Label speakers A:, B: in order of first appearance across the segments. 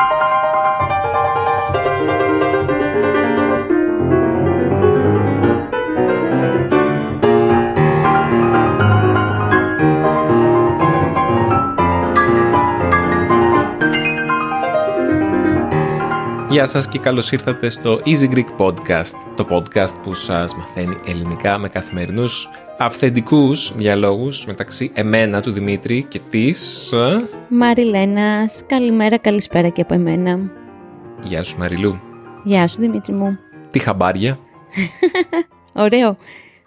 A: you Γεια σας και καλώς ήρθατε στο Easy Greek Podcast, το podcast που σας μαθαίνει ελληνικά με καθημερινούς αυθεντικούς διαλόγους μεταξύ εμένα, του Δημήτρη και της...
B: Μαριλένας, καλημέρα, καλησπέρα και από εμένα.
A: Γεια σου Μαριλού.
B: Γεια σου Δημήτρη μου.
A: Τι χαμπάρια.
B: Ωραίο.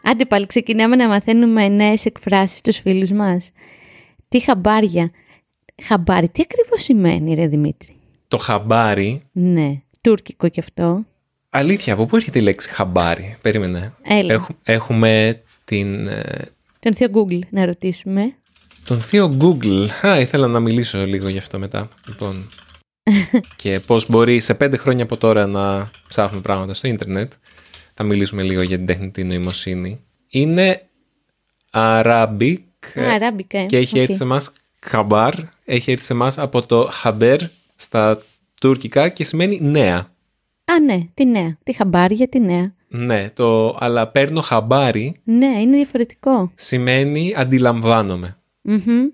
B: Άντε πάλι ξεκινάμε να μαθαίνουμε νέες εκφράσεις στους φίλους μας. Τι χαμπάρια. Χαμπάρι, τι ακριβώς σημαίνει ρε Δημήτρη;
A: Το χαμπάρι,
B: Ναι, τουρκικό κι αυτό.
A: αλήθεια, από πού έρχεται η λέξη χαμπάρι; Περίμενε.
B: Έλα.
A: Έχ- έχουμε την, ε,
B: Τον θείο Google να ρωτήσουμε.
A: τον θείο Google. Α, ήθελα να μιλήσω λίγο γι' αυτό μετά. Λοιπόν, και πώς μπορεί σε πέντε χρόνια από τώρα να ψάχνουμε πράγματα στο ίντερνετ. Θα μιλήσουμε λίγο για την τεχνητή νοημοσύνη. Είναι Arabic
B: Α, αράμπικα, ε.
A: και έχει
B: Οκ.
A: έρθει σε μας χαμπάρ. Έχει έρθει σε μας από το haber στα τουρκικά και σημαίνει νέα.
B: Α, ναι, τι νέα. Τι χαμπάρια, τι νέα.
A: Ναι, το αλλά παίρνω χαμπάρι
B: Ναι, είναι διαφορετικό.
A: σημαίνει αντιλαμβάνομαι.
B: Μμμ.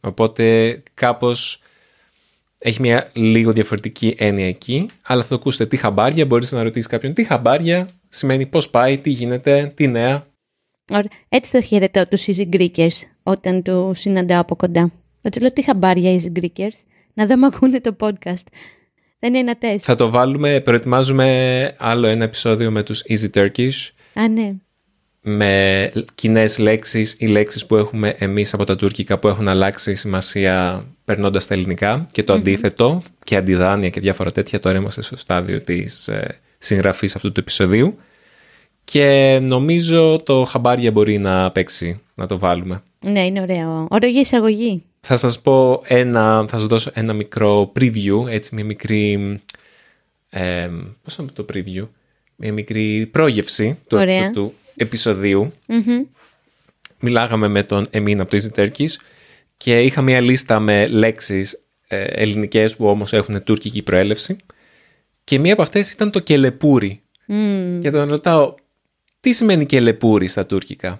A: Οπότε κάπως έχει μια λίγο διαφορετική έννοια εκεί, αλλά θα το ακούσετε τι χαμπάρια, μπορείς να ρωτήσεις κάποιον τι χαμπάρια, σημαίνει πώς πάει, τι γίνεται, τι νέα.
B: Ωραία. Έτσι θα χαιρετώ τους Easy Greekers όταν τους συναντάω από κοντά. Θα τους λέω τι χαμπάρια Easy Greekers, να δω αν ακούνε το podcast. Δεν είναι ένα τεστ.
A: Θα το βάλουμε, προετοιμάζουμε άλλο ένα επεισόδιο με τους Easy Turkish,
B: Α, ναι.
A: με κοινές λέξεις ή λέξεις που έχουμε εμείς από τα τουρκικά που έχουν αλλάξει σημασία περνώντας τα ελληνικά και το αντίθετο και αντιδάνεια και διάφορα τέτοια. Τώρα είμαστε στο στάδιο της ε, συγγραφής αυτού του επεισοδίου και νομίζω το χαμπάρια μπορεί να παίξει, να το βάλουμε.
B: Ναι, είναι ωραίο. Ωραίο για εισαγωγή.
A: Θα σας πω ένα, θα σας δώσω ένα μικρό preview, έτσι μια μικρή, ε, πώς να πω το preview, μια μικρή πρόγευση του,
B: Ωραία.
A: του, του επεισοδίου.
B: Μμμ.
A: μιλάγαμε με τον Εμίν από το Easy Turkish και είχα μια λίστα με λέξεις ε, ελληνικές που όμως έχουν τουρκική προέλευση και μία από αυτές ήταν το κελεπούρι.
B: Μμμ.
A: Και τον ρωτάω, τι σημαίνει κελεπούρι στα τουρκικά;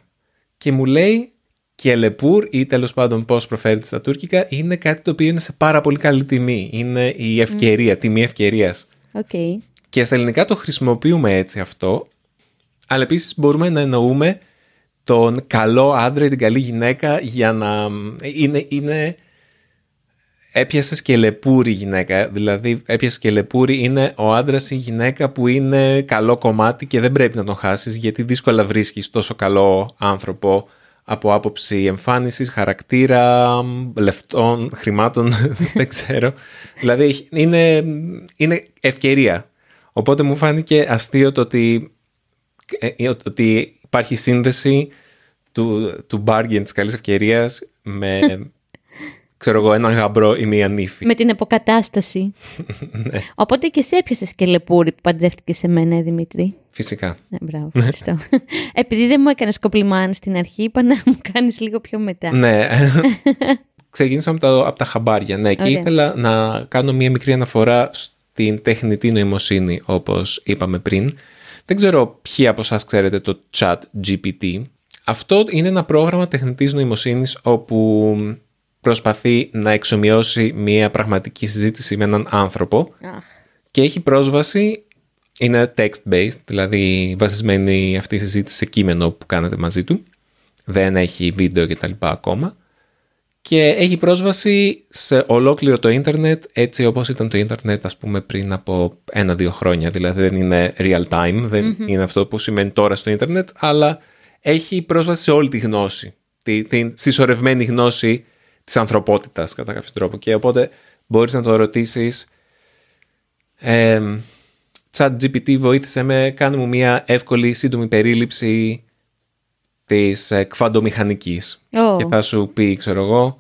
A: Και μου λέει, kelepir ή τέλος πάντων πώς προφέρεται στα τουρκικά είναι κάτι το οποίο είναι σε πάρα πολύ καλή τιμή. Είναι η ευκαιρία, τιμή ευκαιρίας.
B: Οκ.
A: Και στα ελληνικά το χρησιμοποιούμε έτσι αυτό, αλλά επίσης μπορούμε να εννοούμε τον καλό άντρα ή την καλή γυναίκα για να... Είναι, είναι... Έπιασες κελεπούρι γυναίκα, δηλαδή έπιασες κελεπούρι είναι ο άντρας ή η γυναίκα που είναι καλό κομμάτι και δεν πρέπει να τον χάσεις γιατί δύσκολα βρίσκεις τόσο καλό άνθρωπο από άποψη εμφάνισης, χαρακτήρα, λεφτών, χρημάτων, δεν ξέρω. Δηλαδή έχει- είναι, είναι ευκαιρία. Οπότε μου φάνηκε αστείο το ότι, ε, ε, ότι υπάρχει σύνδεση του, του bargain της καλής ευκαιρίας με, ξέρω εγώ, έναν γαμπρό ή μία νύφη.
B: Με την αποκατάσταση.
A: Ναι,
B: Οπότε και εσύ έπιασες και λεπούρι που παντρεύτηκες σε μένα, ε, Δημήτρη.
A: φυσικά.
B: Ναι, μπράβο, ευχαριστώ. Επειδή δεν μου έκανες κοπλιμάν στην αρχή, είπα να μου κάνεις λίγο πιο μετά.
A: ναι. Ξεκίνησαμε από τα, από τα χαμπάρια. Ναι, και
B: Ωραία.
A: ήθελα να κάνω μία μικρή αναφορά στην τεχνητή νοημοσύνη, όπως είπαμε πριν. Δεν ξέρω ποιοι από εσάς ξέρετε το chat GPT. Αυτό είναι ένα πρόγραμμα τεχνητής νοημοσύνης όπου προσπαθεί να εξομοιώσει μία πραγματική συζήτηση με έναν άνθρωπο
B: Αχ.
A: και έχει πρόσβαση, είναι text-based, δηλαδή βασισμένη αυτή η συζήτηση σε κείμενο που κάνετε μαζί του. Δεν έχει βίντεο και τα λοιπά ακόμα. Και έχει πρόσβαση σε ολόκληρο το ίντερνετ έτσι όπως ήταν το ίντερνετ ας πούμε πριν από ένα-δύο χρόνια. Δηλαδή δεν είναι real time, δεν είναι αυτό που σημαίνει τώρα στο ίντερνετ, αλλά έχει πρόσβαση σε όλη τη γνώση. Τη, την συσσωρευμένη γνώση της ανθρωπότητας κατά κάποιο τρόπο. Και οπότε μπορείς να το ρωτήσεις ε, Chat GPT βοήθησε με, κάνε μου μια εύκολη σύντομη περίληψη της ε, κβαντομηχανικής.
B: Ω.
A: Και θα σου πει, ξέρω εγώ,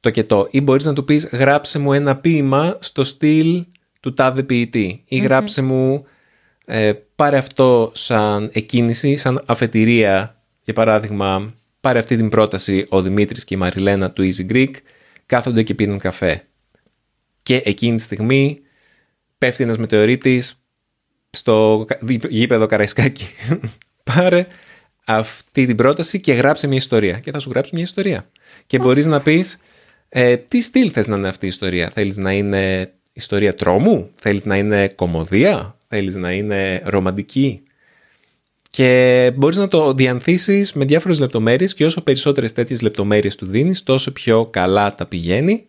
A: το και το. Ή μπορείς να του πεις γράψε μου ένα ποίημα στο στυλ του τάδε ποιητή. Ή γράψε μου, ε, πάρε αυτό σαν εκκίνηση, σαν αφετηρία. Για παράδειγμα, πάρε αυτή την πρόταση ο Δημήτρης και η Μαριλένα του Easy Greek, κάθονται και πίνουν καφέ. και εκείνη τη στιγμή πέφτει ένας μετεωρίτης στο γήπεδο Καραϊσκάκη. Πάρε αυτή την πρόταση και γράψε μια ιστορία. Και θα σου γράψει μια ιστορία. Και μπορείς να πεις ε, τι στυλ θες να είναι αυτή η ιστορία. Θέλεις να είναι ιστορία τρόμου, θέλεις να είναι κομμωδία, θέλεις να είναι ρομαντική; Και μπορείς να το διανθίσεις με διάφορες λεπτομέρειες και όσο περισσότερες τέτοιες λεπτομέρειες του δίνεις, τόσο πιο καλά τα πηγαίνει.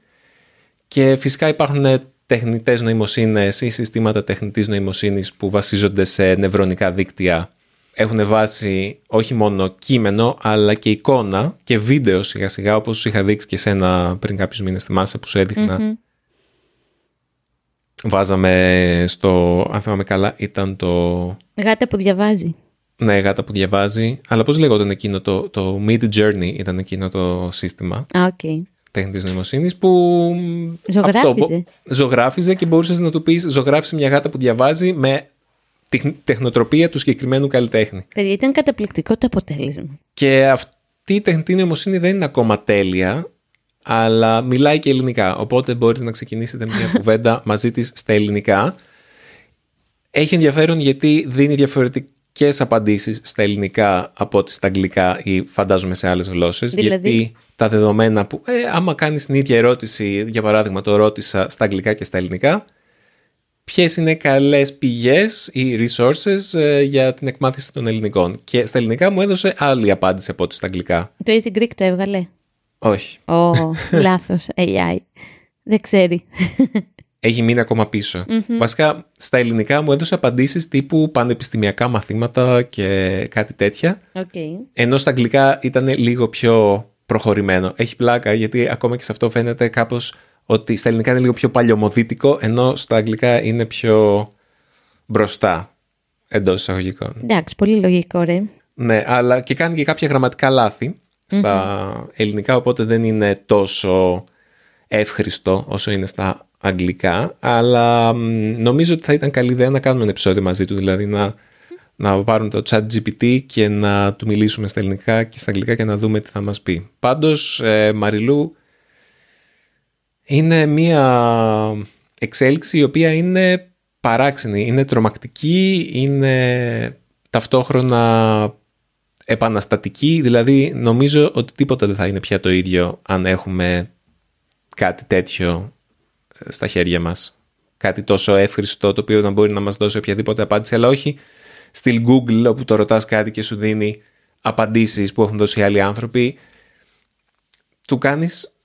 A: Και φυσικά υπάρχουν τεχνητές νοημοσύνες ή συστήματα τεχνητής νοημοσύνης που βασίζονται σε νευρονικά δίκτυα έχουν βάσει όχι μόνο κείμενο αλλά και εικόνα και βίντεο σιγά σιγά όπως σου είχα δείξει και σένα πριν κάποιους μήνες θυμάσαι που σου εδειχνα Βάζαμε στο, αν θυμάμαι καλά, ήταν το...
B: Γάτα που διαβάζει.
A: Ναι, γάτα που διαβάζει. Αλλά πώς λέγονταν εκείνο το, το Midjourney ήταν εκείνο το σύστημα.
B: Α, OK. Okay
A: τέχνης νοημοσύνης που
B: ζωγράφιζε. Αυτό,
A: ζωγράφιζε και μπορούσες να του πεις ζωγράφησε μια γάτα που διαβάζει με τεχνοτροπία του συγκεκριμένου καλλιτέχνη.
B: Παιδιά, ήταν καταπληκτικό το αποτέλεσμα.
A: Και αυτή η τεχνητή νοημοσύνη δεν είναι ακόμα τέλεια, αλλά μιλάει και ελληνικά. Οπότε μπορείτε να ξεκινήσετε μια κουβέντα μαζί της στα ελληνικά. Έχει ενδιαφέρον γιατί δίνει διαφορετικές απαντήσεις στα ελληνικά από ό,τι στα αγγλικά ή φαντάζομαι σε άλλες γλώσσες.
B: Δηλαδή;
A: Γιατί τα δεδομένα που, ε, άμα κάνεις την ίδια ερώτηση, για παράδειγμα το ρώτησα στα αγγλικά και στα ελληνικά, ποιες είναι καλές πηγές ή resources ε, για την εκμάθηση των ελληνικών. Και στα ελληνικά μου έδωσε άλλη απάντηση από ό,τι στα αγγλικά.
B: Το Easy Greek το έβγαλε;
A: Όχι.
B: Ω, oh, λάθος AI. Δεν ξέρει.
A: Έχει μείνει ακόμα Βασικά, στα ελληνικά μου έδωσε απαντήσεις τύπου πανεπιστημιακά μαθήματα και κάτι τέτοια.
B: Okay.
A: Ενώ στα αγγλικά ήταν λίγο πιο προχωρημένο. Έχει πλάκα γιατί ακόμα και σε αυτό φαίνεται κάπως ότι στα ελληνικά είναι λίγο πιο παλιωμοδίτικο, ενώ στα αγγλικά είναι πιο μπροστά εντός εισαγωγικών.
B: Εντάξει, πολύ λογικό, ρε.
A: Ναι, αλλά και κάνει και κάποια γραμματικά λάθη στα ελληνικά, οπότε δεν είναι τόσο εύχριστο όσο είναι στα αγγλικά, αλλά νομίζω ότι θα ήταν καλή ιδέα να κάνουμε ένα επεισόδιο μαζί του, δηλαδή να, να πάρουμε το chat GPT και να του μιλήσουμε στα ελληνικά και στα αγγλικά και να δούμε τι θα μας πει. Πάντως, ε, Μαριλού, είναι μία εξέλιξη η οποία είναι παράξενη, είναι τρομακτική, είναι ταυτόχρονα επαναστατική, δηλαδή νομίζω ότι τίποτα δεν θα είναι πια το ίδιο αν έχουμε κάτι τέτοιο ε, στα χέρια μας. Κάτι τόσο εύχριστο το οποίο να μπορεί να μας δώσει οποιαδήποτε απάντηση, αλλά όχι στη Google όπου το ρωτάς κάτι και σου δίνει απαντήσεις που έχουν δώσει άλλοι άνθρωποι. Του κάνεις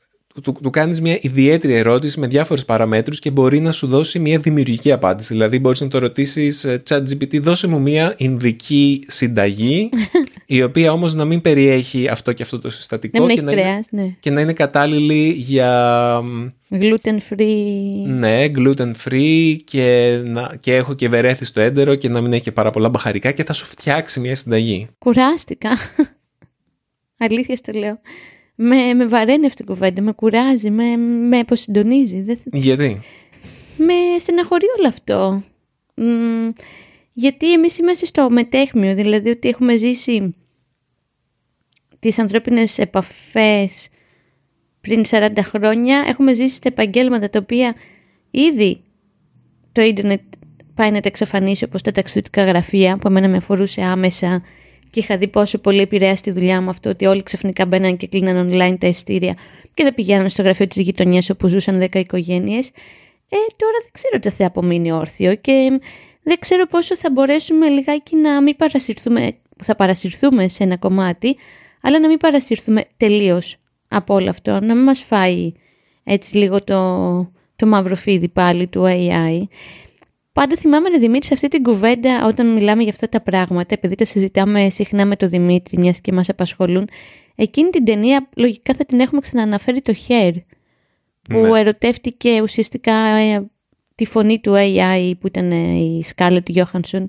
A: του, του κάνεις μια ιδιαίτερη ερώτηση με διάφορες παραμέτρους και μπορεί να σου δώσει μια δημιουργική απάντηση. Δηλαδή μπορείς να το ρωτήσεις ε, chat GPT, δώσε μου μια ινδική συνταγή η οποία όμως να μην περιέχει αυτό και αυτό το συστατικό
B: και,
A: να
B: είναι, ναι.
A: και να είναι κατάλληλη για...
B: Gluten free.
A: Ναι, gluten free και, να, και έχω και βερέθη στο έντερο και να μην έχει και πάρα πολλά μπαχαρικά και θα σου φτιάξει μια συνταγή.
B: Κουράστηκα. Αλήθεια το λέω με, με βαραίνει αυτή η κουβέντα, με κουράζει, με, με αποσυντονίζει.
A: Γιατί;
B: Με στεναχωρεί όλο αυτό. γιατί εμείς είμαστε στο μετέχμιο, δηλαδή ότι έχουμε ζήσει τις ανθρώπινες επαφές πριν 40 χρόνια, έχουμε ζήσει τα επαγγέλματα τα οποία ήδη το ίντερνετ πάει να τα εξαφανίσει όπως τα ταξιδιωτικά γραφεία που εμένα με αφορούσε άμεσα και είχα δει πόσο πολύ επηρέασε τη δουλειά μου αυτό ότι όλοι ξαφνικά μπαίναν και κλείναν online τα εστία και δεν πηγαίναν στο γραφείο της γειτονιάς όπου ζούσαν 10 οικογένειες. Ε, τώρα δεν ξέρω τι θα απομείνει όρθιο και δεν ξέρω πόσο θα μπορέσουμε λιγάκι να μην παρασυρθούμε, θα παρασυρθούμε σε ένα κομμάτι, αλλά να μην παρασυρθούμε τελείως από όλο αυτό, να μην μας φάει έτσι λίγο το, το μαύρο φίδι πάλι του AI. Πάντα θυμάμαι να Δημήτρη σε αυτή την κουβέντα όταν μιλάμε για αυτά τα πράγματα, επειδή τα συζητάμε συχνά με τον Δημήτρη, μιας και μας απασχολούν. Εκείνη την ταινία λογικά θα την έχουμε ξαναναφέρει το Hair, που ναι. ερωτεύτηκε ουσιαστικά ε, τη φωνή του AI που ήταν ε, η Scarlett Johansson.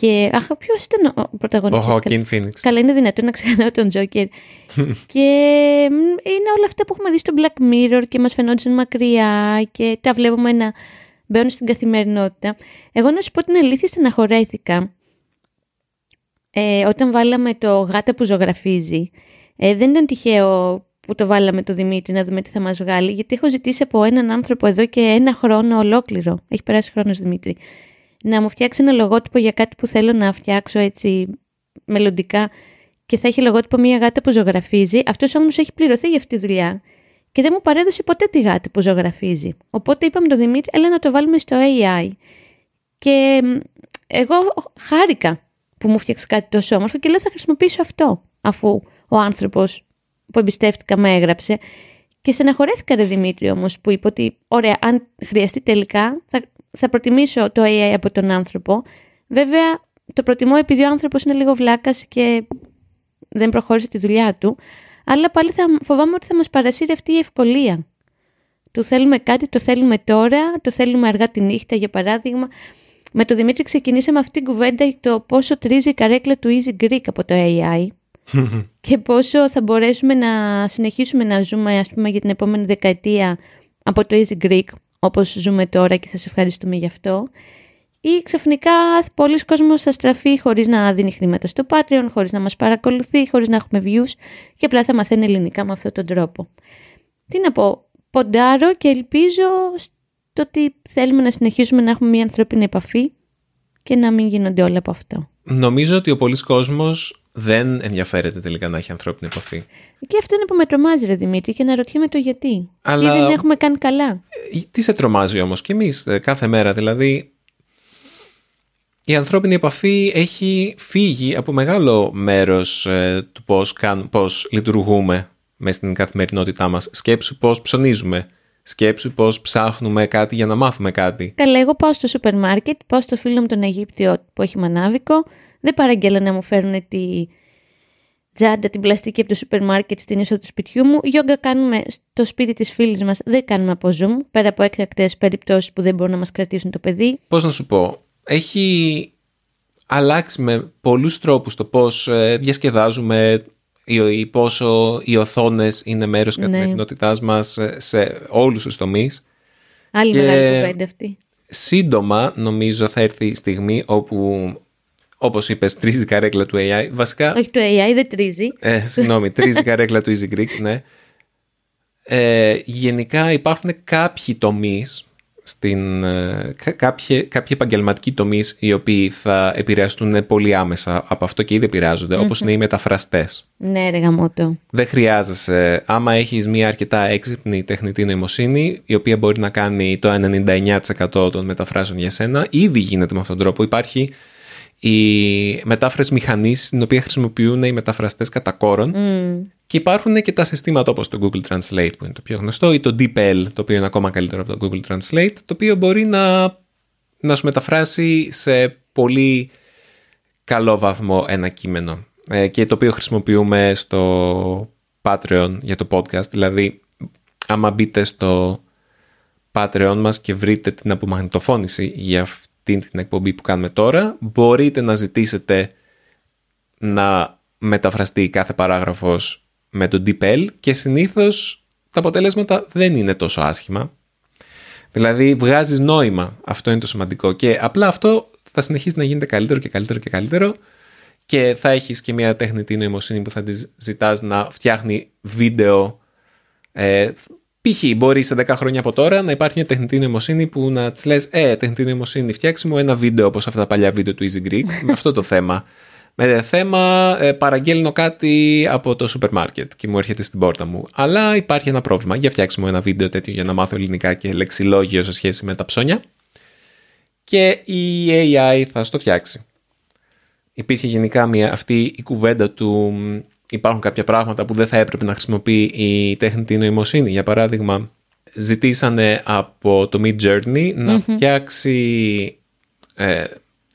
B: Και αχ, ποιος ήταν ο πρωταγωνιστής;
A: Ο Joaquin Phoenix.
B: Καλά, είναι δυνατόν να ξεχνάω τον Τζόκερ. και είναι όλα αυτά που έχουμε δει στο Black Mirror και μας φαινόντουσαν μακριά και τα βλέπουμε να μπαίνουν στην καθημερινότητα. Εγώ να σου πω την αλήθεια στεναχωρέθηκα ε, όταν βάλαμε το γάτα που ζωγραφίζει. Ε, δεν ήταν τυχαίο που το βάλαμε το Δημήτρη να δούμε τι θα μας βγάλει, γιατί έχω ζητήσει από έναν άνθρωπο εδώ και ένα χρόνο ολόκληρο, έχει περάσει χρόνος Δημήτρη, να μου φτιάξει ένα λογότυπο για κάτι που θέλω να φτιάξω έτσι μελλοντικά και θα έχει λογότυπο μια γάτα που ζωγραφίζει. Αυτός όμως έχει πληρωθεί για αυτή τη δουλειά και δεν μου παρέδωσε ποτέ τη γάτα που ζωγραφίζει. Οπότε είπαμε τον Δημήτρη, έλα να το βάλουμε στο AI. Και εγώ χάρηκα που μου φτιάξει κάτι τόσο όμορφο και λέω θα χρησιμοποιήσω αυτό, αφού ο άνθρωπος που εμπιστεύτηκα με έγραψε. Και στεναχωρέθηκα, ρε Δημήτρη, όμως, που είπε ότι, ωραία, αν χρειαστεί τελικά, θα, θα προτιμήσω το AI από τον άνθρωπο. Βέβαια, το προτιμώ επειδή ο άνθρωπος είναι λίγο βλάκας και δεν προχώρησε τη δουλειά του. Αλλά πάλι θα, φοβάμαι ότι θα μας παρασύρει αυτή η ευκολία. Του θέλουμε κάτι, το θέλουμε τώρα, το θέλουμε αργά τη νύχτα, για παράδειγμα. Με το Δημήτρη ξεκινήσαμε αυτή την κουβέντα το πόσο τρίζει η καρέκλα του Easy Greek από το AI και πόσο θα μπορέσουμε να συνεχίσουμε να ζούμε ας πούμε για την επόμενη δεκαετία από το Easy Greek όπως ζούμε τώρα και σας ευχαριστούμε γι' αυτό ή ξαφνικά πολλοί κόσμος θα στραφεί χωρίς να δίνει χρήματα στο Patreon, χωρίς να μας παρακολουθεί, χωρίς να έχουμε views και απλά θα μαθαίνει ελληνικά με αυτόν τον τρόπο. Τι να πω, ποντάρω και ελπίζω στο ότι θέλουμε να συνεχίσουμε να έχουμε μια ανθρώπινη επαφή και να μην γίνονται όλα από αυτό.
A: Νομίζω ότι ο πολλής κόσμος δεν ενδιαφέρεται τελικά να έχει ανθρώπινη επαφή.
B: Και αυτό είναι που με τρομάζει, ρε Δημήτρη, και να ρωτιέμαι το γιατί. Αλλά... δεν έχουμε κάνει καλά.
A: Ε, τι σε τρομάζει όμως και εμείς ε, κάθε μέρα, δηλαδή η ανθρώπινη επαφή έχει φύγει από μεγάλο μέρος ε, του πώς, καν, πώς λειτουργούμε μέσα στην καθημερινότητά μας. Σκέψου πώς ψωνίζουμε. Σκέψου πώς ψάχνουμε κάτι για να μάθουμε κάτι.
B: Καλά, εγώ πάω στο σούπερ μάρκετ, πάω στο φίλο μου τον Αιγύπτιο που έχει μανάβικο, δεν παραγγέλα να μου φέρουν τη τζάντα, την πλαστική από το σούπερ μάρκετ στην είσοδο του σπιτιού μου. Γιόγκα κάνουμε στο σπίτι της φίλης μας, δεν κάνουμε από Zoom, πέρα από έκτακτες περιπτώσεις που δεν μπορούν να μας κρατήσουν το παιδί.
A: Πώς να σου πω, έχει αλλάξει με πολλούς τρόπους το πώς ε, διασκεδάζουμε ή πόσο οι οθόνες είναι μέρος τη ναι. καθημερινότητά μας ε, σε όλους τους τομείς.
B: Άλλη και μεγάλη κουβέντα αυτή.
A: Σύντομα νομίζω θα έρθει η στιγμή όπου Όπως είπες, τρίζει η καρέκλα του AI. Βασικά.
B: Όχι, το AI δεν τρίζει.
A: Ε, συγγνώμη, τρίζει η καρέκλα του Easy Greek, ναι. Ε, γενικά υπάρχουν κάποιοι τομείς στην, ε, κάποιοι, κάποιοι επαγγελματικοί τομείς οι οποίοι θα επηρεαστούν πολύ άμεσα από αυτό και ήδη επηρεάζονται, mm-hmm. όπως είναι οι μεταφραστές.
B: Ναι, ρε γαμώτο.
A: Δεν χρειάζεσαι, άμα έχεις μια αρκετά έξυπνη τεχνητή νοημοσύνη, η οποία μπορεί να κάνει το 99% των μεταφράσεων για σένα, ήδη γίνεται με αυτόν τον τρόπο. Υπάρχει η μετάφραση μηχανής την οποία χρησιμοποιούν οι μεταφραστές κατά κόρον mm. και υπάρχουν και τα συστήματα όπως το Google Translate που είναι το πιο γνωστό ή το DeepL το οποίο είναι ακόμα καλύτερο από το Google Translate το οποίο μπορεί να, να σου μεταφράσει σε πολύ καλό βαθμό ένα κείμενο ε, και το οποίο χρησιμοποιούμε στο Patreon για το podcast δηλαδή άμα μπείτε στο Patreon μας και βρείτε την απομαγνητοφώνηση για την εκπομπή που κάνουμε τώρα. Μπορείτε να ζητήσετε να μεταφραστεί κάθε παράγραφος με το DeepL και συνήθως τα αποτελέσματα δεν είναι τόσο άσχημα. Δηλαδή βγάζεις νόημα, αυτό είναι το σημαντικό και απλά αυτό θα συνεχίσει να γίνεται καλύτερο και καλύτερο και καλύτερο και θα έχεις και μια τεχνητή νοημοσύνη που θα τη ζητάς να φτιάχνει βίντεο ε, Π.χ. μπορείς σε 10 χρόνια από τώρα να υπάρχει μια τεχνητή νοημοσύνη που να της λες: Ε, τεχνητή νοημοσύνη, φτιάξει μου ένα βίντεο όπως αυτά τα παλιά βίντεο του Easy Greek με αυτό το θέμα. Με θέμα ε, παραγγέλνω κάτι από το σούπερ μάρκετ και μου έρχεται στην πόρτα μου. Αλλά υπάρχει ένα πρόβλημα. Για φτιάξει μου ένα βίντεο τέτοιο για να μάθω ελληνικά και λεξιλόγιο σε σχέση με τα ψώνια. Και η AI θα στο φτιάξει. Υπήρχε γενικά μια, αυτή η κουβέντα του υπάρχουν κάποια πράγματα που δεν θα έπρεπε να χρησιμοποιεί η τέχνητη νοημοσύνη. Για παράδειγμα, ζητήσανε από το Mid Journey να φτιάξει. Ε,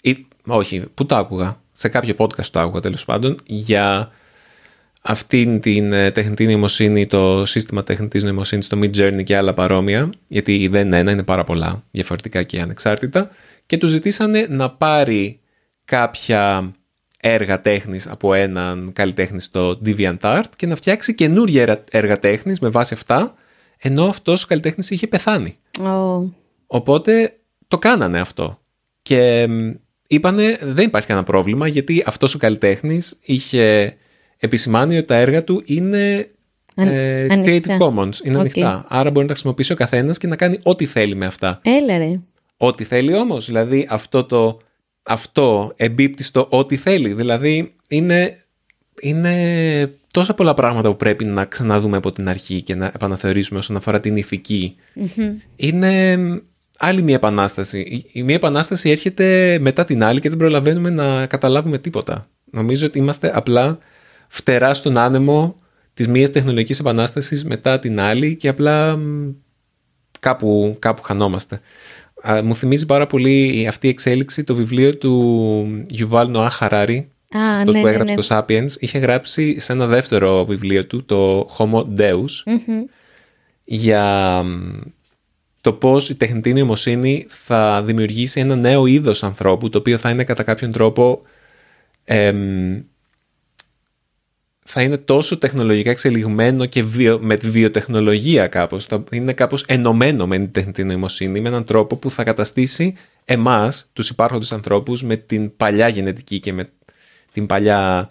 A: ή, όχι, πού το άκουγα. Σε κάποιο podcast το άκουγα τέλος πάντων για αυτήν την ε, τεχνητή νοημοσύνη, το σύστημα τεχνητή νοημοσύνης στο Mid Journey και άλλα παρόμοια, γιατί δεν είναι ένα, είναι πάρα πολλά διαφορετικά και ανεξάρτητα, και τους ζητήσανε να πάρει κάποια έργα τέχνης από έναν καλλιτέχνη στο DeviantArt και να φτιάξει καινούργια έργα τέχνης με βάση αυτά, ενώ αυτός ο καλλιτέχνης είχε πεθάνει. Οπότε το κάνανε αυτό. Και είπανε δεν υπάρχει κανένα πρόβλημα γιατί αυτός ο καλλιτέχνης είχε επισημάνει ότι τα έργα του είναι
B: Αν-
A: ε,
B: ανοιχτά.
A: Creative Commons. Είναι
B: Οκ.
A: ανοιχτά. Άρα μπορεί να τα χρησιμοποιήσει ο καθένας και να κάνει ό,τι θέλει με αυτά.
B: Έλα ρε.
A: Ό,τι θέλει όμως. Δηλαδή αυτό το. Αυτό εμπίπτει στο ό,τι θέλει. Δηλαδή είναι, είναι τόσα πολλά πράγματα που πρέπει να ξαναδούμε από την αρχή και να επαναθεωρήσουμε όσον αφορά την ηθική.
B: Μμμ.
A: Είναι άλλη μια επανάσταση. Η- Η μία επανάσταση έρχεται μετά την άλλη και δεν προλαβαίνουμε να καταλάβουμε τίποτα. Νομίζω ότι είμαστε απλά φτερά στον άνεμο της μίας τεχνολογικής επανάστασης μετά την άλλη και απλά μ, κάπου, κάπου χανόμαστε. Α, μου θυμίζει πάρα πολύ αυτή η εξέλιξη το βιβλίο του Yuval Noah Harari,
B: Α,
A: αυτός
B: ναι,
A: που
B: ναι,
A: έγραψε
B: ναι.
A: το Sapiens, είχε γράψει σε ένα δεύτερο βιβλίο του, το Homo Deus,
B: Μμμ.
A: για μ, το πώς η τεχνητή νοημοσύνη θα δημιουργήσει ένα νέο είδος ανθρώπου, το οποίο θα είναι κατά κάποιον τρόπο εμ, θα είναι τόσο τεχνολογικά εξελιγμένο και βιο, με τη βιοτεχνολογία κάπως. Θα είναι κάπως ενωμένο με την τεχνητή νοημοσύνη με έναν τρόπο που θα καταστήσει εμάς, τους υπάρχοντες ανθρώπους, με την παλιά γενετική και με την παλιά...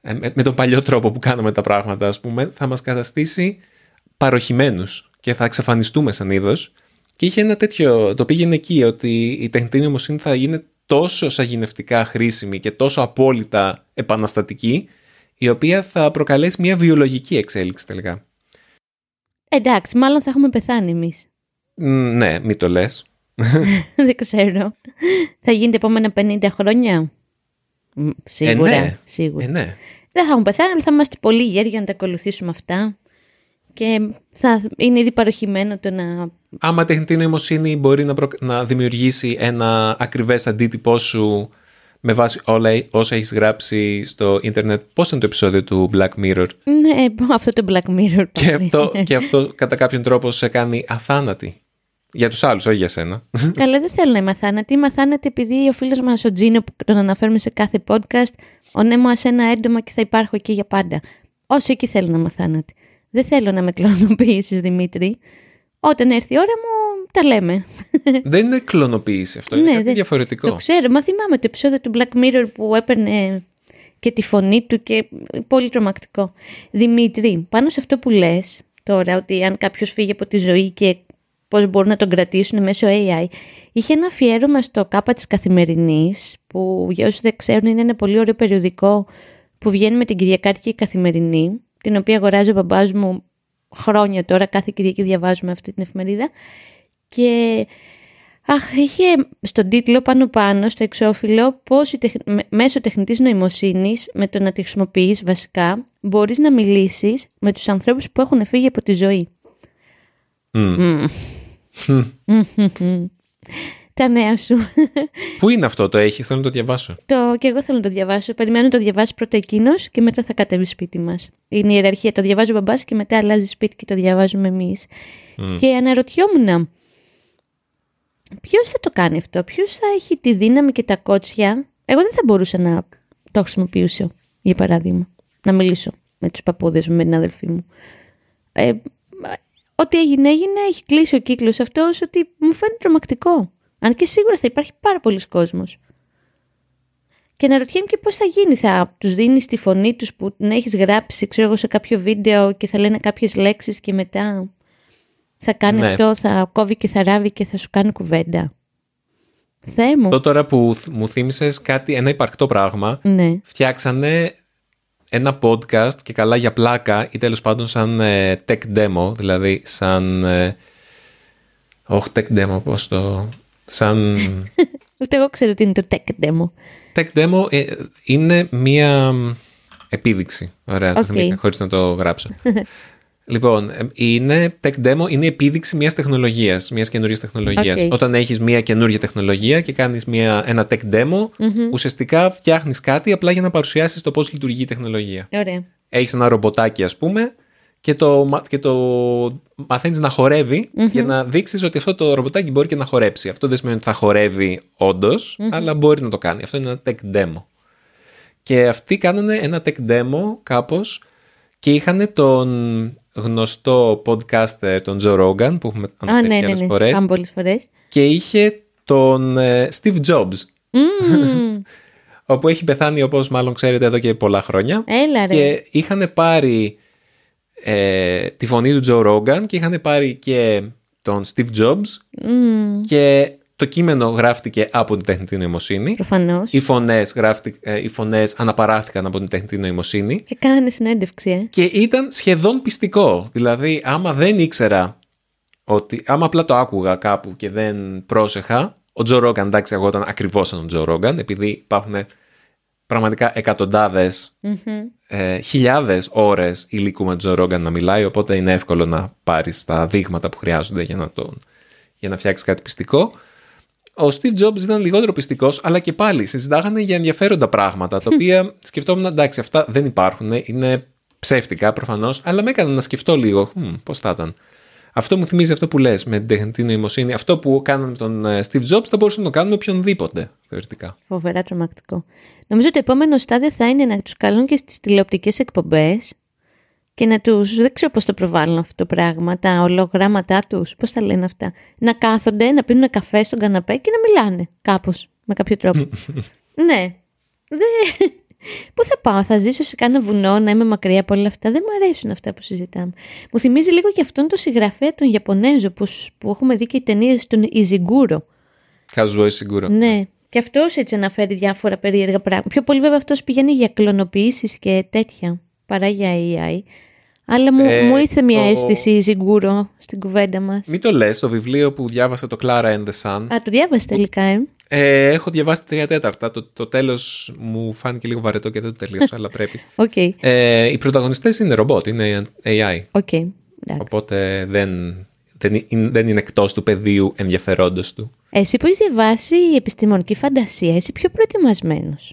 A: ε, Με, με τον παλιό τρόπο που κάνουμε τα πράγματα, ας πούμε, θα μας καταστήσει παροχημένους και θα εξαφανιστούμε σαν είδος. Και είχε ένα τέτοιο, το πήγαινε εκεί, ότι η τεχνητή νοημοσύνη θα είναι τόσο σαγηνευτικά χρήσιμη και τόσο απόλυτα επαναστατική, η οποία θα προκαλέσει μια βιολογική εξέλιξη τελικά.
B: Εντάξει, μάλλον θα έχουμε πεθάνει εμείς.
A: Μ, ναι, μην το λες.
B: Δεν ξέρω. Θα γίνει τα επόμενα 50 χρόνια. Μ, Σίγουρα.
A: Ε, ναι.
B: σίγουρα.
A: Ε, ναι.
B: Δεν θα έχουμε πεθάνει, αλλά θα είμαστε πολύ γέροι για να τα ακολουθήσουμε αυτά. Και θα είναι ήδη παροχημένο το να.
A: Άμα η τεχνητή νοημοσύνη μπορεί να, προκ- να δημιουργήσει ένα ακριβές αντίτυπό σου με βάση όλα όσα έχεις γράψει στο ίντερνετ, πώς ήταν το επεισόδιο του Black Mirror;
B: Ναι, αυτό το Black Mirror.
A: και
B: πάλι.
A: αυτό, και αυτό κατά κάποιον τρόπο σε κάνει αθάνατη. Για τους άλλους, όχι για σένα.
B: Καλά, δεν θέλω να είμαι αθάνατη. Είμαι αθάνατη επειδή ο φίλος μας ο Τζίνο, που τον αναφέρουμε σε κάθε podcast, ονέμωα σε ένα έντομα και θα υπάρχω εκεί για πάντα. Όσο εκεί θέλω να είμαι αθάνατη. Δεν θέλω να με κλωνοποιήσεις, Δημήτρη. Όταν έρθει η ώρα μου, τα λέμε.
A: δεν είναι κλωνοποίηση αυτό, είναι
B: Ναι,
A: κάτι
B: δεν-
A: διαφορετικό.
B: Το ξέρω, μα θυμάμαι το επεισόδιο του Black Mirror που έπαιρνε και τη φωνή του και πολύ τρομακτικό. Δημήτρη, πάνω σε αυτό που λες τώρα, ότι αν κάποιος φύγει από τη ζωή και πώς μπορούν να τον κρατήσουν μέσω AI, είχε ένα αφιέρωμα στο κάπα της Καθημερινής, που για όσους δεν ξέρουν είναι ένα πολύ ωραίο περιοδικό που βγαίνει με την Κυριακάτικη Καθημερινή, την οποία αγοράζει ο μπαμπάς μου χρόνια τώρα, κάθε Κυριακή διαβάζουμε αυτή την εφημερίδα. Και αχ, είχε στον τίτλο πάνω πάνω, στο εξώφυλλο, πώς η τεχ- με- μέσω τεχνητής νοημοσύνης, με το να τη χρησιμοποιείς βασικά, μπορείς να μιλήσεις με τους ανθρώπους που έχουν φύγει από τη ζωή.
A: Μμ.
B: Μμμ. Τα νέα σου.
A: Πού είναι αυτό, το έχεις, θέλω να το διαβάσω.
B: το, και εγώ θέλω να το διαβάσω. Περιμένω να το διαβάσει πρώτα εκείνος και μετά θα κατέβει σπίτι μας. Είναι η ιεραρχία. Το διαβάζει ο μπαμπάς και μετά αλλάζει σπίτι και το διαβάζουμε εμείς.
A: Μμ.
B: Και αναρωτιόμουν, ποιος θα το κάνει αυτό, ποιος θα έχει τη δύναμη και τα κότσια; Εγώ δεν θα μπορούσα να το χρησιμοποιήσω, για παράδειγμα, να μιλήσω με τους παππούδες μου, με την αδελφή μου. Ε, ό,τι έγινε, έγινε, έχει κλείσει ο κύκλος αυτός, ότι μου φαίνεται τρομακτικό. Αν και σίγουρα θα υπάρχει πάρα πολλοί κόσμος. Και να ρωτιέμαι και πώς θα γίνει, θα τους δίνεις τη φωνή τους που την έχεις γράψει, ξέρω εγώ, σε κάποιο βίντεο και θα λένε κάποιες λέξεις και μετά; Θα κάνει
A: Ναι.
B: αυτό, θα κόβει και θα ράβει και θα σου κάνει κουβέντα. Θεέ μου.
A: Αυτό τώρα που θ- μου θύμισες κάτι, ένα υπαρκτό πράγμα,
B: Ναι.
A: φτιάξανε ένα podcast και καλά για πλάκα ή τέλος πάντων σαν ε, tech demo, δηλαδή σαν... Ε, όχι tech demo, πώς το... Σαν...
B: Ούτε εγώ ξέρω τι είναι το tech demo.
A: tech demo ε, είναι μία μ, επίδειξη. Ωραία, το
B: Οκ.
A: θυμήθηκα χωρίς να το γράψω. λοιπόν, ε, είναι, tech demo είναι η επίδειξη μιας τεχνολογίας, μιας καινούργιας τεχνολογίας.
B: Οκ.
A: Όταν έχεις μια καινούργια τεχνολογία και κάνεις μια, ένα tech demo,
B: Μμμ.
A: ουσιαστικά φτιάχνεις κάτι απλά για να παρουσιάσεις το πώς λειτουργεί η τεχνολογία.
B: Ωραία.
A: Έχεις ένα ρομποτάκι ας πούμε και το, μα- και το μαθαίνεις να χορεύει για να δείξεις ότι αυτό το ρομποτάκι μπορεί και να χορέψει. Αυτό δεν σημαίνει ότι θα χορεύει όντως, αλλά μπορεί να το κάνει. Αυτό είναι ένα tech demo. Και αυτοί κάνανε ένα tech demo κάπως και είχαν τον γνωστό podcaster τον Joe Rogan που έχουμε
B: Α,
A: αναφέρει
B: ναι,
A: και
B: ναι,
A: άλλες
B: ναι.
A: φορές
B: Πάμε πολλές φορές.
A: και είχε τον ε, Steve Jobs
B: Μμμ.
A: όπου έχει πεθάνει όπως μάλλον ξέρετε εδώ και πολλά χρόνια
B: Έλα ρε.
A: και είχαν πάρει ε, τη φωνή του Τζο Ρόγκαν και είχαν πάρει και τον Steve Jobs
B: Μμμ,
A: και το κείμενο γράφτηκε από την τεχνητή νοημοσύνη.
B: Προφανώς.
A: Οι φωνές, γράφτηκε, ε, οι φωνές αναπαράχθηκαν από την τεχνητή νοημοσύνη
B: Και κάνανε συνέντευξη, ε.
A: και ήταν σχεδόν πιστικό. Δηλαδή, άμα δεν ήξερα ότι, άμα απλά το άκουγα κάπου και δεν πρόσεχα, ο Τζο Ρόγκαν, εντάξει, εγώ ήταν ακριβώς σαν τον Τζο Ρόγκαν, επειδή υπάρχουν πραγματικά εκατοντάδες,
B: Μμμ.
A: ε, χιλιάδες ώρες υλικού με τον Τζο Ρόγκαν να μιλάει, οπότε είναι εύκολο να πάρεις τα δείγματα που χρειάζονται για να, τον, για να φτιάξεις κάτι πιστικό. Ο Steve Jobs ήταν λιγότερο πιστικός, αλλά και πάλι συζητάγανε για ενδιαφέροντα πράγματα, τα οποία σκεφτόμουν, εντάξει, αυτά δεν υπάρχουν, είναι ψεύτικα προφανώς, αλλά με έκανε να σκεφτώ λίγο, «Χμ, πώς θα ήταν. Αυτό μου θυμίζει αυτό που λες με την τεχνητή νοημοσύνη. Αυτό που κάνανε τον ε, Steve Jobs θα μπορούσαν να το κάνουν με οποιονδήποτε, θεωρητικά.
B: Φοβερά τρομακτικό. Νομίζω ότι το επόμενο στάδιο θα είναι να τους καλούν και στις τηλεοπτικές εκπομπές και να τους, δεν ξέρω πώς το προβάλλουν αυτό το πράγμα, τα ολογράμματά τους, πώς τα λένε αυτά, να κάθονται, να πίνουν καφέ στον καναπέ και να μιλάνε κάπως, με κάποιο τρόπο. ναι. Δε... Πού θα πάω, θα ζήσω σε κάνα βουνό, να είμαι μακριά από όλα αυτά. Δεν μου αρέσουν αυτά που συζητάμε. Μου θυμίζει λίγο και αυτόν τον συγγραφέα, τον Ιαπωνέζο, που, σ- που έχουμε δει και ταινίες τον Ιζιγκούρο.
A: Καζουόι σίγουρα.
B: Ναι. Και αυτός έτσι αναφέρει διάφορα περίεργα πράγματα. Πιο πολύ βέβαια αυτός πηγαίνει για κλωνοποιήσεις και τέτοια παρά για AI. Αλλά μου,
A: Ε,
B: μου ήρθε μια
A: το-
B: αίσθηση Ισιγκούρο στην κουβέντα μας.
A: Μην το λες, το βιβλίο που διάβασα το Klara and the Sun,
B: Α, το διάβασες τελικά, ε;
A: ε, έχω διαβάσει τρία τέταρτα. Το, το τέλος μου φάνηκε λίγο βαρετό και δεν το τελείωσα, αλλά πρέπει.
B: Οκ,
A: Ε, οι πρωταγωνιστές είναι ρομπότ, είναι AI.
B: οκ. εντάξει.
A: Οπότε δεν, δεν, είναι, δεν είναι εκτός του πεδίου ενδιαφερόντος του.
B: Εσύ που έχει διαβάσει επιστημονική φαντασία, είσαι πιο προετοιμασμένος.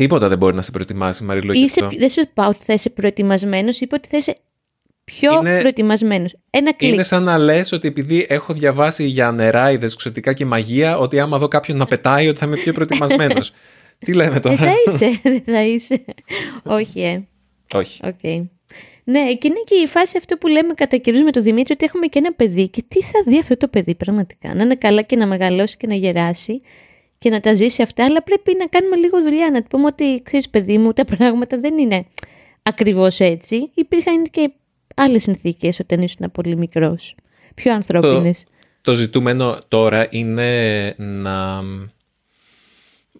A: Τίποτα δεν μπορεί να σε προετοιμάσει, Μαριλό, γι'
B: Είσαι,
A: αυτό.
B: δεν σου είπα ότι θα είσαι προετοιμασμένος, είπα ότι θα είσαι πιο
A: Είναι-
B: προετοιμασμένος. Ένα κλικ.
A: Είναι σαν να λες ότι επειδή έχω διαβάσει για νεράιδες, ξωτικά και μαγεία, ότι άμα δω κάποιον να πετάει, ότι θα είμαι πιο προετοιμασμένος. Τι λέμε
B: Δεν
A: τώρα;
B: θα είσαι, δεν θα είσαι. Όχι, ε.
A: Όχι.
B: Οκ. Ναι, και είναι και η φάση αυτό που λέμε κατά καιρούς με τον Δημήτρη ότι έχουμε και ένα παιδί και τι θα δει αυτό το παιδί πραγματικά. Να είναι καλά και να μεγαλώσει και να γεράσει και να τα ζήσει αυτά, αλλά πρέπει να κάνουμε λίγο δουλειά. Να του πούμε ότι ξέρεις, παιδί μου, τα πράγματα δεν είναι ακριβώς έτσι. Υπήρχαν και άλλες συνθήκες όταν ήσουν πολύ μικρός. Πιο ανθρώπινες.
A: Το ζητούμενο τώρα είναι να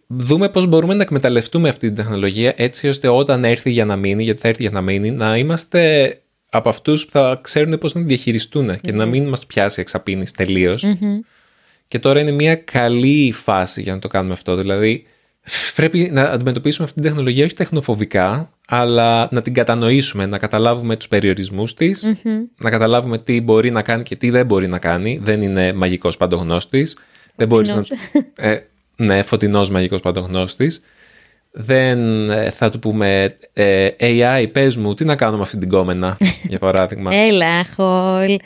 A: δούμε πώς μπορούμε να εκμεταλλευτούμε αυτή την τεχνολογία έτσι ώστε όταν έρθει για να μείνει, γιατί θα έρθει για να μείνει, να είμαστε από αυτούς που θα ξέρουν πώς να τη διαχειριστούν και να μην μας πιάσει εξαπίνης τελείως. Και τώρα είναι μια καλή φάση για να το κάνουμε αυτό. Δηλαδή, πρέπει να αντιμετωπίσουμε αυτή την τεχνολογία όχι τεχνοφοβικά, αλλά να την κατανοήσουμε, να καταλάβουμε τους περιορισμούς της, να καταλάβουμε τι μπορεί να κάνει και τι δεν μπορεί να κάνει. Δεν είναι μαγικός παντογνώστης. Δεν μπορείς να... Ε, ναι, φωτεινός μαγικός παντογνώστης. Δεν ε, θα του πούμε ε, AI, πες μου, τι να κάνω με αυτή την κόμενα, για παράδειγμα.
B: Έλα, χολ.
A: ε,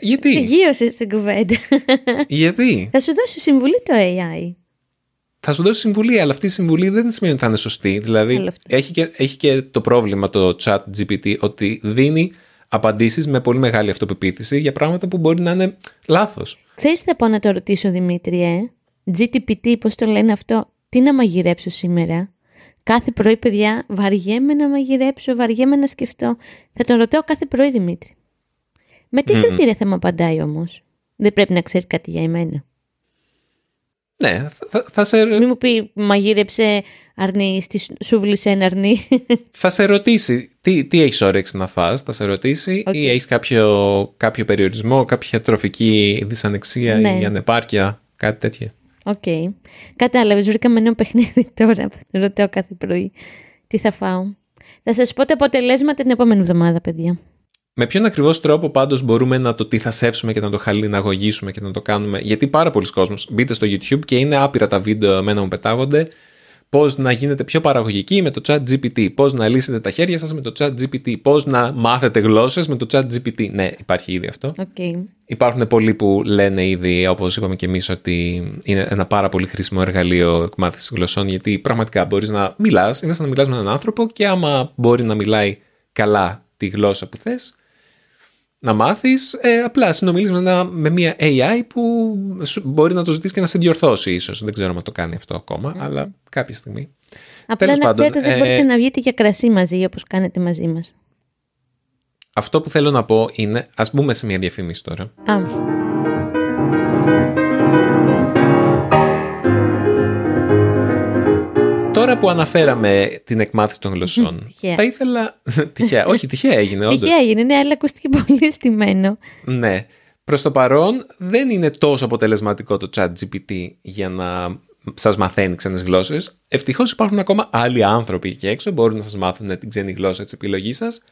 A: γιατί,
B: Γύρωσες στην κουβέντα.
A: γιατί;
B: θα σου δώσω συμβουλή το AI.
A: θα σου δώσει συμβουλή, αλλά αυτή η συμβουλή δεν σημαίνει ότι θα είναι σωστή. Δηλαδή,
B: Όλο αυτό.
A: έχει και, έχει και το πρόβλημα το chat GPT ότι δίνει απαντήσεις με πολύ μεγάλη αυτοπεποίθηση για πράγματα που μπορεί να είναι λάθος.
B: Ξέρεις τι θα πάω να το ρωτήσω Δημήτρη, ε; GTPT, πώς το λένε αυτό, τι να μαγειρέψω σήμερα; Κάθε πρωί, παιδιά, βαριέμαι να μαγειρέψω, βαριέμαι να σκεφτώ. Θα τον ρωτάω κάθε πρωί, Δημήτρη. Με τι κριτήρια θα μου απαντάει όμως; Δεν πρέπει να ξέρει κάτι για εμένα.
A: Ναι, θα, θα, σε,
B: Μην μου πει μαγείρεψε αρνί, στη σούβλισε ένα αρνί.
A: θα σε ρωτήσει τι, τι έχεις όρεξη να φας, θα σε ρωτήσει
B: Οκ.
A: ή έχεις κάποιο, κάποιο περιορισμό, κάποια τροφική δυσανεξία
B: Ναι.
A: ή ανεπάρκεια, κάτι τέτοιο.
B: Οκ. Κατάλαβες, βρήκαμε ένα παιχνίδι τώρα που θα ρωτάω κάθε πρωί τι θα φάω. Θα σας πω τα αποτελέσματα την επόμενη εβδομάδα, παιδιά.
A: Με ποιον ακριβώς τρόπο πάντως μπορούμε να το τιθασεύσουμε και να το χαλιναγωγήσουμε και να το κάνουμε; Γιατί πάρα πολλοί κόσμος μπείτε στο YouTube και είναι άπειρα τα βίντεο εμένα μου πετάγονται. Πώς να γίνετε πιο παραγωγικοί με το chat GPT. Πώς να λύσετε τα χέρια σας με το chat GPT. Πώς να μάθετε γλώσσες με το chat GPT. Ναι, υπάρχει ήδη αυτό.
B: Οκ.
A: Υπάρχουν πολλοί που λένε ήδη, όπως είπαμε και εμείς, ότι είναι ένα πάρα πολύ χρήσιμο εργαλείο εκμάθησης γλωσσών, γιατί πραγματικά μπορείς να μιλάς, είναι σαν να μιλάς με έναν άνθρωπο και άμα μπορεί να μιλάει καλά τη γλώσσα που θες, να μάθεις, ε, απλά συνομιλείς με, ένα- με μια AI που σου- μπορεί να το ζητήσει και να σε διορθώσει ίσως. Δεν ξέρω αν το κάνει αυτό ακόμα, αλλά κάποια στιγμή.
B: Απλά
A: Τέλος
B: να
A: πάντων,
B: ξέρετε δεν
A: ε,
B: μπορείτε να βγείτε για κρασί μαζί όπως κάνετε μαζί μας.
A: Αυτό που θέλω να πω είναι, ας μπούμε σε μια διαφήμιση τώρα.
B: Α,
A: Τώρα που αναφέραμε την εκμάθηση των γλωσσών,
B: τυχαία.
A: θα ήθελα... τυχαία, όχι τυχαία έγινε όντως.
B: τυχαία έγινε, ναι, αλλά ακούστηκε πολύ στημένο.
A: Ναι. Προς το παρόν δεν είναι τόσο αποτελεσματικό το chat GPT για να σας μαθαίνει ξένες γλώσσες. Ευτυχώς υπάρχουν ακόμα άλλοι άνθρωποι εκεί έξω, μπορούν να σας μάθουν την ξένη γλώσσα της επιλογής σας.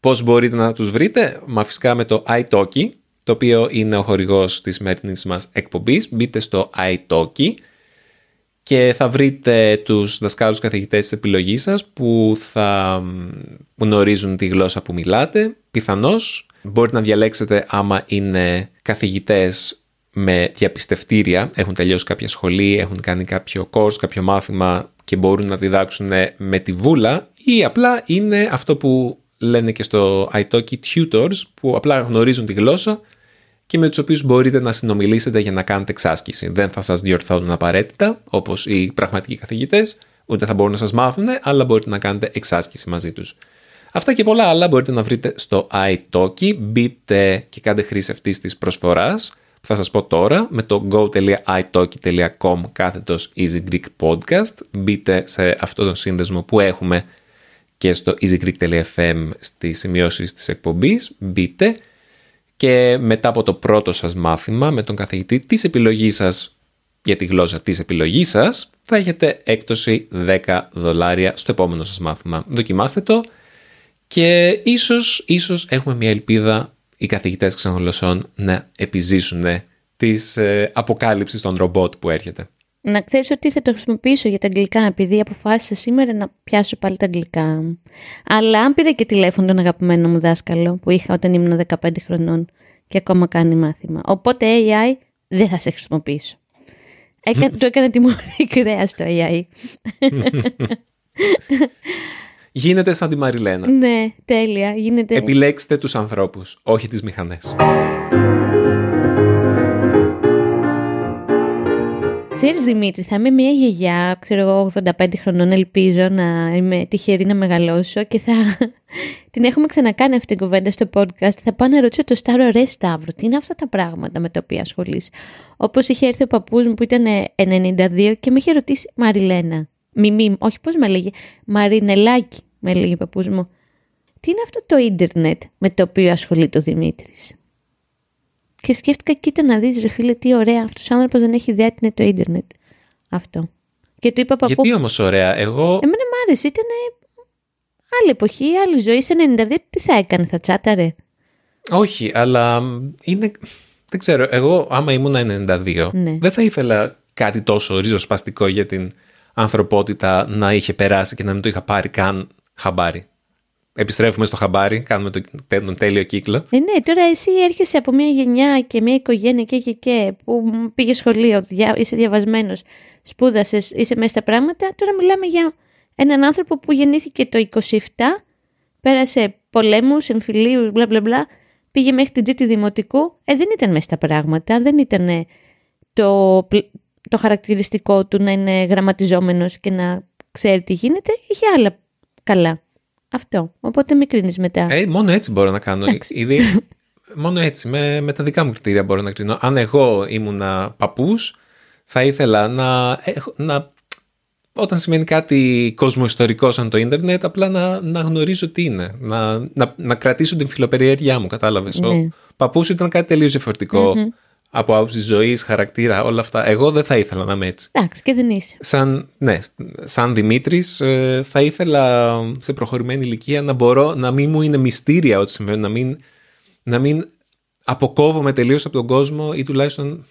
A: Πώς μπορείτε να τους βρείτε, μα φυσικά με το iTalki, το οποίο είναι ο χορηγός της σημερινής μας εκπομπής. Μπείτε στο iTalki και θα βρείτε τους δασκάλους καθηγητές της επιλογής σας που θα μ, γνωρίζουν τη γλώσσα που μιλάτε. Πιθανώς μπορείτε να διαλέξετε άμα είναι καθηγητές με διαπιστευτήρια, έχουν τελειώσει κάποια σχολή, έχουν κάνει κάποιο course, κάποιο μάθημα και μπορούν να διδάξουν με τη βούλα ή απλά είναι αυτό που λένε και στο iTalki tutors που απλά γνωρίζουν τη γλώσσα και με τους οποίους μπορείτε να συνομιλήσετε για να κάνετε εξάσκηση. Δεν θα σας διορθώνουν απαραίτητα, όπως οι πραγματικοί καθηγητές, ούτε θα μπορούν να σας μάθουν, αλλά μπορείτε να κάνετε εξάσκηση μαζί τους. Αυτά και πολλά άλλα μπορείτε να βρείτε στο iTalki. Μπείτε και κάντε χρήση αυτής της προσφοράς που θα σας πω τώρα με το go.italki.com κάθετος Easy Greek Podcast. Μπείτε σε αυτόν τον σύνδεσμο που έχουμε και στο easygreek.fm στις σημειώσεις της εκπομπής. Μπείτε και μετά από το πρώτο σας μάθημα με τον καθηγητή της επιλογής σας για τη γλώσσα της επιλογής σας θα έχετε έκπτωση 10 δολάρια στο επόμενο σας μάθημα. Δοκιμάστε το και ίσως, ίσως έχουμε μια ελπίδα οι καθηγητές ξενογλωσσών να επιζήσουν της ε, αποκάλυψης των ρομπότ που έρχεται.
B: Να ξέρεις ότι θα το χρησιμοποιήσω για τα αγγλικά, επειδή αποφάσισα σήμερα να πιάσω πάλι τα αγγλικά. Αλλά αν πήρα και τηλέφωνο τον αγαπημένο μου δάσκαλο που είχα όταν ήμουν 15 χρονών και ακόμα κάνει μάθημα. Οπότε AI δεν θα σε χρησιμοποιήσω. Έκα, του έκανε τιμωρή κρέα στο AI.
A: Γίνεται σαν τη Μαριλένα.
B: ναι, τέλεια. Γίνεται...
A: Επιλέξτε τους ανθρώπους, όχι τις μηχανές.
B: Ξέρεις Δημήτρη, θα είμαι μια γιαγιά, ξέρω εγώ 85 χρονών, ελπίζω να είμαι τυχερή να μεγαλώσω και θα την έχουμε ξανακάνει αυτή την κουβέντα στο podcast. Θα πάω να ρωτήσω το Στάρο ρε Σταύρο, τι είναι αυτά τα πράγματα με τα οποία ασχολείς; Όπως είχε έρθει ο παππούς μου που ήταν 92 και με είχε ρωτήσει Μαριλένα. Μιμί, όχι πώς με λέγε, Μαρινελάκι με έλεγε ο παππούς μου. Τι είναι αυτό το ίντερνετ με το οποίο ασχολείται ο Δημήτρης; Και σκέφτηκα, κοίτα να δεις ρε φίλε, τι ωραία, αυτός ο άνθρωπος δεν έχει ιδέα τι είναι το ίντερνετ. Αυτό. Και του είπα παππού,
A: Γιατί όμως ωραία, εγώ
B: εμένα μ' άρεσε, ήταν άλλη εποχή, άλλη ζωή, σε 92 τι θα έκανε, θα τσάταρε.
A: όχι, αλλά μ, είναι, δεν ξέρω, εγώ άμα ήμουν 92
B: Ναι.
A: δεν θα ήθελα κάτι τόσο ριζοσπαστικό για την ανθρωπότητα να είχε περάσει και να μην το είχα πάρει καν χαμπάρι. Επιστρέφουμε στο χαμπάρι, κάνουμε το, τον τέλειο κύκλο.
B: Ε, ναι, τώρα εσύ έρχεσαι από μια γενιά και μια οικογένεια και και και που πήγες σχολείο, δια, είσαι διαβασμένος, σπούδασες, είσαι μέσα στα πράγματα. Τώρα μιλάμε για έναν άνθρωπο που γεννήθηκε το 27, πέρασε πολέμους, εμφυλίους, μπλα μπλα μπλα, πήγε μέχρι την τρίτη δημοτικού. Ε, δεν ήταν μέσα στα πράγματα, δεν ήταν ε, το, πλ- το χαρακτηριστικό του να είναι γραμματιζόμενος και να ξέρει τι γίνεται. Είχε άλλα καλά. Αυτό. Οπότε μην κρίνεις μετά.
A: Ε, μόνο έτσι μπορώ να κάνω.
B: Εντάξει.
A: Ήδη, μόνο έτσι, με, με τα δικά μου κριτήρια μπορώ να κρίνω. Αν εγώ ήμουνα παππούς, θα ήθελα να, έχω- να όταν σημαίνει κάτι κοσμοϊστορικός σαν το ίντερνετ, απλά να, να γνωρίζω τι είναι. Να, να, να κρατήσω την φιλοπεριέργειά μου, κατάλαβες.
B: Ναι.
A: Ο παππούς ήταν κάτι τελείως διαφορετικό από άποψη ζωής, χαρακτήρα, όλα αυτά. Εγώ δεν θα ήθελα να είμαι έτσι.
B: Εντάξει, και δεν είσαι.
A: Σαν, ναι, σαν Δημήτρης ε, θα ήθελα σε προχωρημένη ηλικία να μπορώ να μην μου είναι μυστήρια ό,τι συμβαίνει, να μην, να μην αποκόβομαι τελείως από τον κόσμο ή τουλάχιστον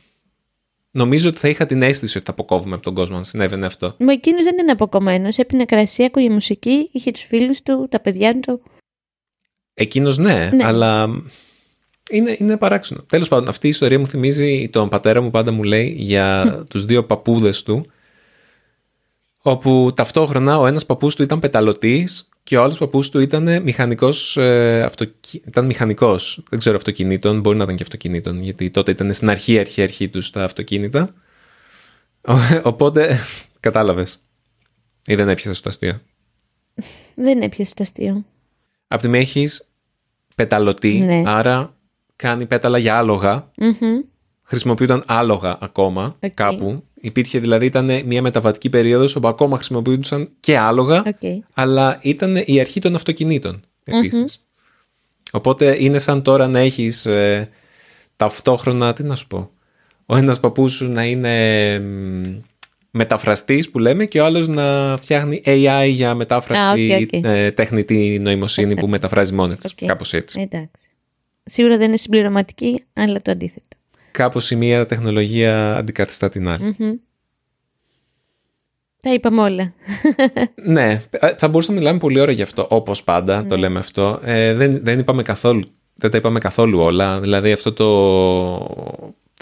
A: νομίζω ότι θα είχα την αίσθηση ότι θα αποκόβομαι από τον κόσμο αν συνέβαινε αυτό.
B: Μα εκείνος δεν είναι αποκομμένος. Έπινε κρασί, άκουγε μουσική, είχε τους φίλους του, τα παιδιά του.
A: Εκείνος ναι,
B: Ναι.
A: αλλά είναι, είναι παράξενο. Τέλος πάντων, αυτή η ιστορία μου θυμίζει τον πατέρα μου πάντα μου λέει για τους δύο παππούδες του όπου ταυτόχρονα ο ένας παππούς του ήταν πεταλωτής και ο άλλος παππούς του ήταν μηχανικός, ε, αυτοκι... ήταν μηχανικός, δεν ξέρω αυτοκινήτων, μπορεί να ήταν και αυτοκινήτων, γιατί τότε ήταν στην αρχή, αρχή, αρχή τους τα αυτοκίνητα. Ο- Οπότε, κατάλαβες. Ή δεν έπιασες το αστείο.
B: Δεν έπιασες το αστείο.
A: Απ' τη μία έχεις πεταλωτή,
B: Ναι.
A: άρα κάνει πέταλα για άλογα.
B: Μμμ.
A: Χρησιμοποιούνταν άλογα ακόμα
B: Οκ.
A: κάπου. Υπήρχε δηλαδή, ήταν μια μεταβατική περίοδος όπου ακόμα χρησιμοποιούνταν και άλογα,
B: Οκ.
A: αλλά ήταν η αρχή των αυτοκινήτων επίσης. Οπότε είναι σαν τώρα να έχεις ε, ταυτόχρονα, τι να σου πω, ο ένας παππούς σου να είναι μ, μεταφραστής που λέμε και ο άλλος να φτιάχνει AI για μετάφραση
B: Α, οκ, οκ.
A: ε, τεχνητή νοημοσύνη που μεταφράζει μόνη της.
B: Οκ.
A: Κάπως έτσι.
B: Εντάξει. Σίγουρα δεν είναι συμπληρωματική, αλλά το αντίθετο.
A: Κάπως η μία τεχνολογία αντικαθιστά την άλλη.
B: Μμμ. Τα είπαμε όλα.
A: Ναι, ε, θα μπορούσαμε να μιλάμε πολύ ώρα γι' αυτό, όπως πάντα το λέμε αυτό. Ε, δεν, δεν είπαμε καθόλου, δεν τα είπαμε καθόλου όλα. Δηλαδή αυτό το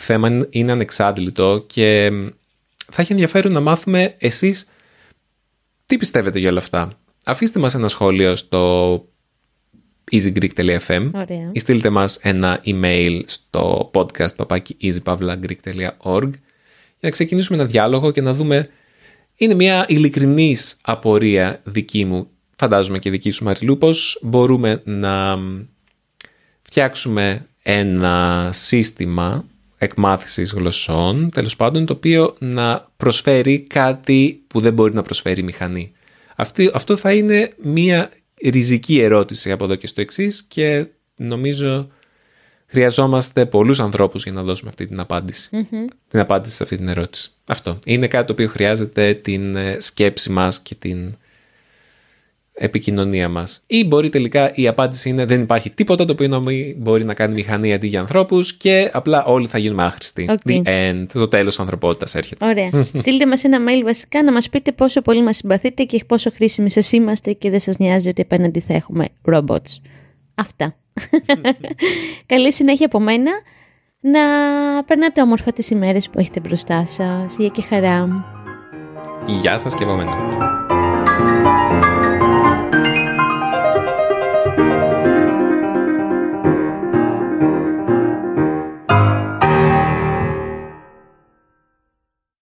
A: θέμα είναι- είναι ανεξάντλητο και μ, θα έχει ενδιαφέρον να μάθουμε εσείς τι πιστεύετε για όλα αυτά. Αφήστε μας ένα σχόλιο στο easygreek.fm
B: Ωραία.
A: ή στείλτε μας ένα email στο podcast παπάκι easypavlagreek.org για να ξεκινήσουμε ένα διάλογο και να δούμε είναι μια ειλικρινής απορία δική μου, φαντάζομαι και δική σου Μαριλού, πώς μπορούμε να μ, φτιάξουμε ένα σύστημα εκμάθησης γλωσσών, τέλος πάντων, το οποίο να προσφέρει κάτι που δεν μπορεί να προσφέρει η μηχανή. Αυτή, αυτό θα είναι μια ριζική ερώτηση από εδώ και στο εξής και νομίζω χρειαζόμαστε πολλούς ανθρώπους για να δώσουμε αυτή την απάντηση. Την απάντηση σε αυτή την ερώτηση. Αυτό. Είναι κάτι το οποίο χρειάζεται την ε, σκέψη μας και την επικοινωνία μας. Ή μπορεί τελικά η απάντηση είναι δεν υπάρχει τίποτα το οποίο να μην μπορεί να κάνει μηχανή αντί για ανθρώπους και απλά όλοι θα γίνουμε άχρηστοι.
B: Οκ.
A: The end. Το τέλος της ανθρωπότητας έρχεται.
B: Ωραία. Στείλτε μας ένα mail βασικά να μας πείτε πόσο πολύ μας συμπαθείτε και πόσο χρήσιμοι σας είμαστε και δεν σας νοιάζει ότι απέναντι θα έχουμε robots. Αυτά. Καλή συνέχεια από μένα. Να περνάτε όμορφα τις ημέρες που έχετε μπροστά σας. Υγεία και χαρά.
A: Γεια σας και από μένα.